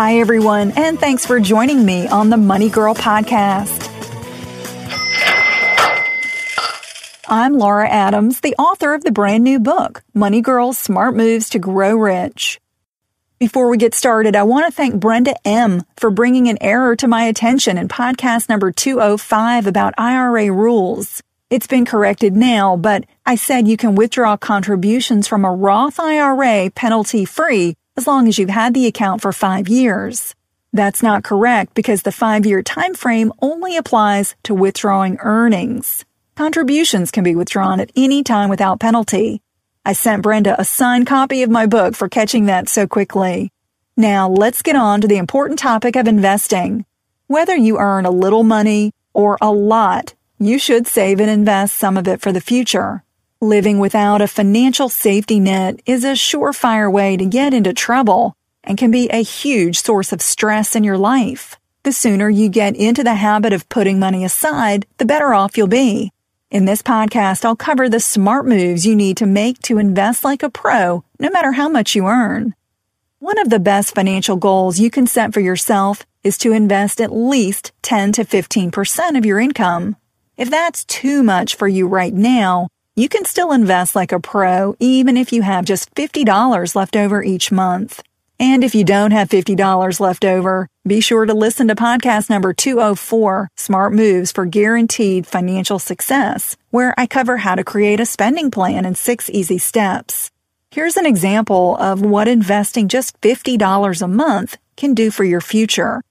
Hi, everyone, and thanks for joining me on the Money Girl podcast. I'm Laura Adams, the author of the brand new book, Money Girls Smart Moves to Grow Rich. Before we get started, I want to thank Brenda M. for bringing an error to my attention in podcast number 205 about IRA rules. It's been corrected now, but I said you can withdraw contributions from a Roth IRA penalty free as long as you've had the account for five years. That's not correct because the five year time frame only applies to withdrawing earnings. Contributions can be withdrawn at any time without penalty. I sent Brenda a signed copy of my book for catching that so quickly. Now let's get on to the important topic of investing. Whether you earn a little money or a lot, you should save and invest some of it for the future. Living without a financial safety net is a surefire way to get into trouble and can be a huge source of stress in your life. The sooner you get into the habit of putting money aside, the better off you'll be. In this podcast, I'll cover the smart moves you need to make to invest like a pro, no matter how much you earn. One of the best financial goals you can set for yourself is to invest at least 10 to 15% of your income. If that's too much for you right now, you can still invest like a pro even if you have just $50 left over each month. And if you don't have $50 left over, be sure to listen to podcast number 204, Smart Moves for Guaranteed Financial Success, where I cover how to create a spending plan in six easy steps. Here's an example of what investing just $50 a month can do for your future.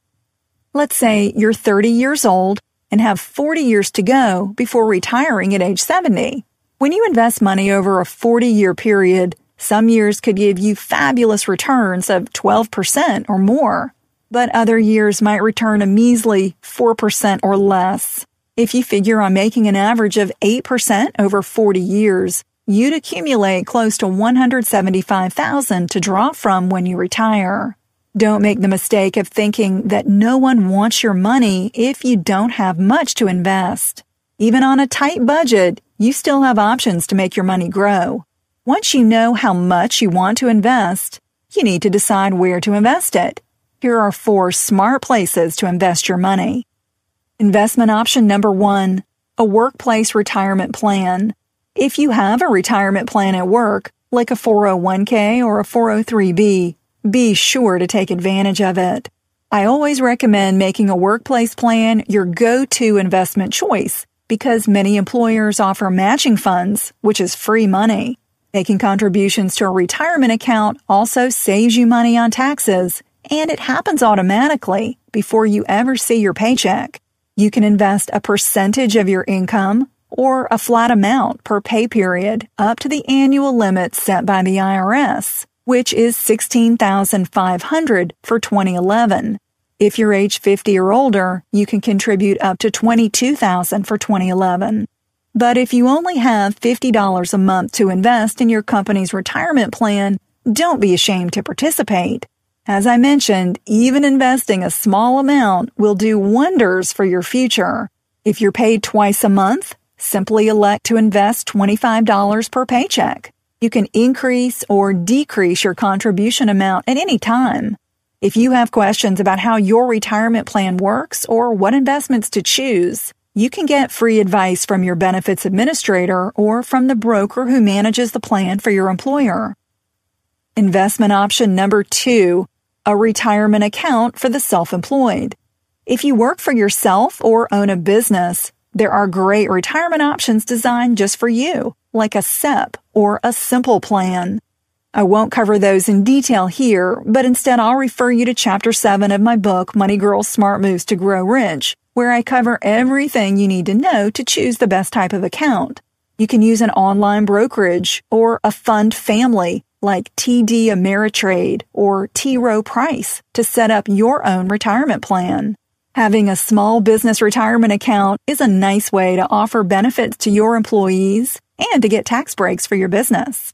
Let's say you're 30 years old and have 40 years to go before retiring at age 70. When you invest money over a 40 year period, some years could give you fabulous returns of 12% or more, but other years might return a measly 4% or less. If you figure on making an average of 8% over 40 years, you'd accumulate close to 175,000 to draw from when you retire. Don't make the mistake of thinking that no one wants your money if you don't have much to invest. Even on a tight budget, you still have options to make your money grow. Once you know how much you want to invest, you need to decide where to invest it. Here are four smart places to invest your money. Investment option number one, a workplace retirement plan. If you have a retirement plan at work, like a 401k or a 403b, be sure to take advantage of it. I always recommend making a workplace plan your go-to investment choice because many employers offer matching funds, which is free money. Making contributions to a retirement account also saves you money on taxes, and it happens automatically before you ever see your paycheck. You can invest a percentage of your income or a flat amount per pay period up to the annual limit set by the IRS, which is 16,500 for 2011. If you're age 50 or older, you can contribute up to 22,000 for 2011. But if you only have $50 a month to invest in your company's retirement plan, don't be ashamed to participate. As I mentioned, even investing a small amount will do wonders for your future. If you're paid twice a month, simply elect to invest $25 per paycheck. You can increase or decrease your contribution amount at any time. If you have questions about how your retirement plan works or what investments to choose, you can get free advice from your benefits administrator or from the broker who manages the plan for your employer. Investment option number two, a retirement account for the self-employed. If you work for yourself or own a business, there are great retirement options designed just for you, like a SEP or a simple plan. I won't cover those in detail here, but instead I'll refer you to chapter 7 of my book, Money Girls Smart Moves to Grow Rich, where I cover everything you need to know to choose the best type of account. You can use an online brokerage or a fund family like TD Ameritrade or T. Rowe Price to set up your own retirement plan. Having a small business retirement account is a nice way to offer benefits to your employees and to get tax breaks for your business.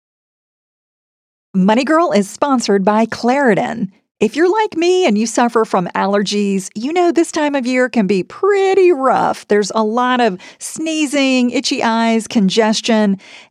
Money Girl is sponsored by Claritin. If you're like me and you suffer from allergies, you know this time of year can be pretty rough. There's a lot of sneezing, itchy eyes, congestion,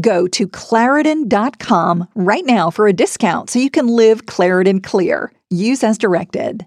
Go to Claritin.com right now for a discount so you can live Claritin clear. Use as directed.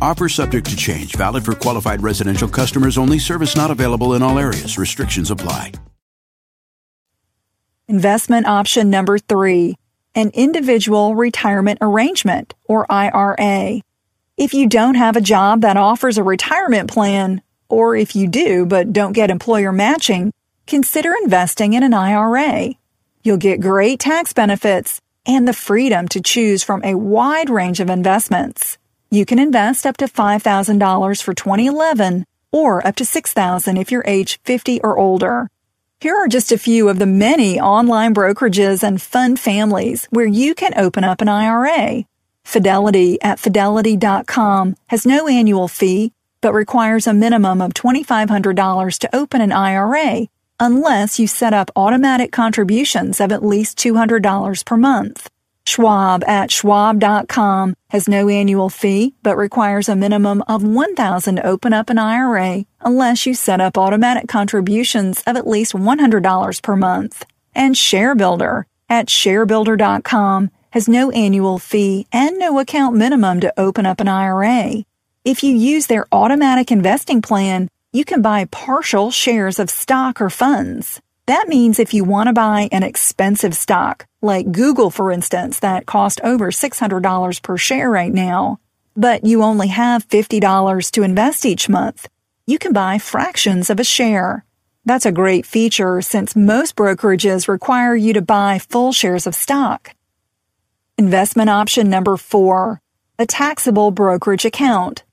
Offer subject to change, valid for qualified residential customers only. Service not available in all areas. Restrictions apply. Investment option number three, an individual retirement arrangement or IRA. If you don't have a job that offers a retirement plan, or if you do but don't get employer matching, consider investing in an IRA. You'll get great tax benefits and the freedom to choose from a wide range of investments. You can invest up to $5,000 for 2011 or up to $6,000 if you're age 50 or older. Here are just a few of the many online brokerages and fund families where you can open up an IRA. Fidelity at fidelity.com has no annual fee, but requires a minimum of $2,500 to open an IRA unless you set up automatic contributions of at least $200 per month. Schwab at schwab.com has no annual fee, but requires a minimum of 1000 to open up an IRA unless you set up automatic contributions of at least $100 per month. And ShareBuilder at sharebuilder.com has no annual fee and no account minimum to open up an IRA. If you use their automatic investing plan, you can buy partial shares of stock or funds. That means if you want to buy an expensive stock, like Google for instance, that cost over $600 per share right now, but you only have $50 to invest each month, you can buy fractions of a share. That's a great feature since most brokerages require you to buy full shares of stock. Investment option number four, a taxable brokerage account.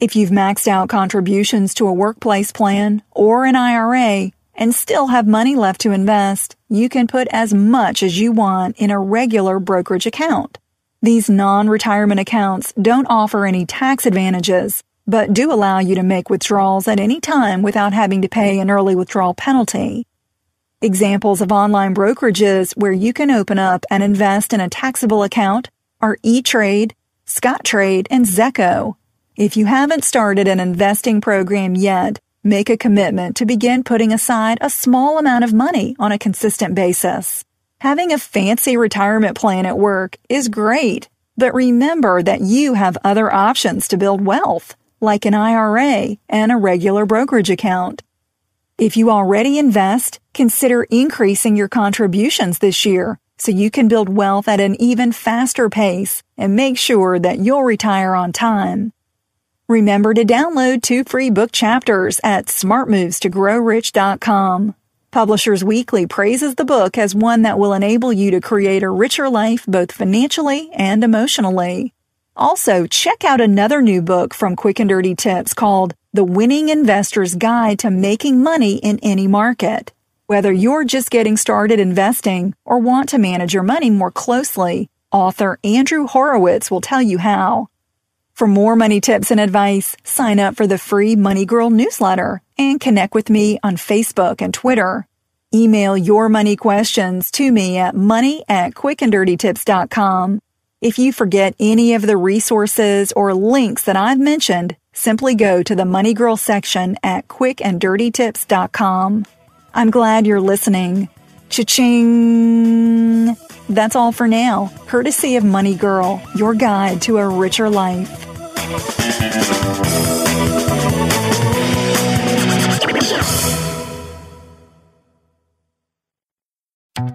If you've maxed out contributions to a workplace plan or an IRA, and still have money left to invest, you can put as much as you want in a regular brokerage account. These non-retirement accounts don't offer any tax advantages, but do allow you to make withdrawals at any time without having to pay an early withdrawal penalty. Examples of online brokerages where you can open up and invest in a taxable account are E-Trade, Scottrade, and Zecco. If you haven't started an investing program yet, make a commitment to begin putting aside a small amount of money on a consistent basis. Having a fancy retirement plan at work is great, but remember that you have other options to build wealth, like an IRA and a regular brokerage account. If you already invest, consider increasing your contributions this year so you can build wealth at an even faster pace and make sure that you'll retire on time. Remember to download two free book chapters at smartmovestogrowrich.com. Publishers Weekly praises the book as one that will enable you to create a richer life both financially and emotionally. Also, check out another new book from Quick and Dirty Tips called The Winning Investor's Guide to Making Money in Any Market. Whether you're just getting started investing or want to manage your money more closely, author Andrew Horowitz will tell you how. For more money tips and advice, sign up for the free Money Girl newsletter and connect with me on Facebook and Twitter. Email your money questions to me at money at quickanddirtytips.com. If you forget any of the resources or links that I've mentioned, simply go to the Money Girl section at quickanddirtytips.com. I'm glad you're listening. Cha-ching! That's all for now, courtesy of Money Girl, your guide to a richer life. Thank you.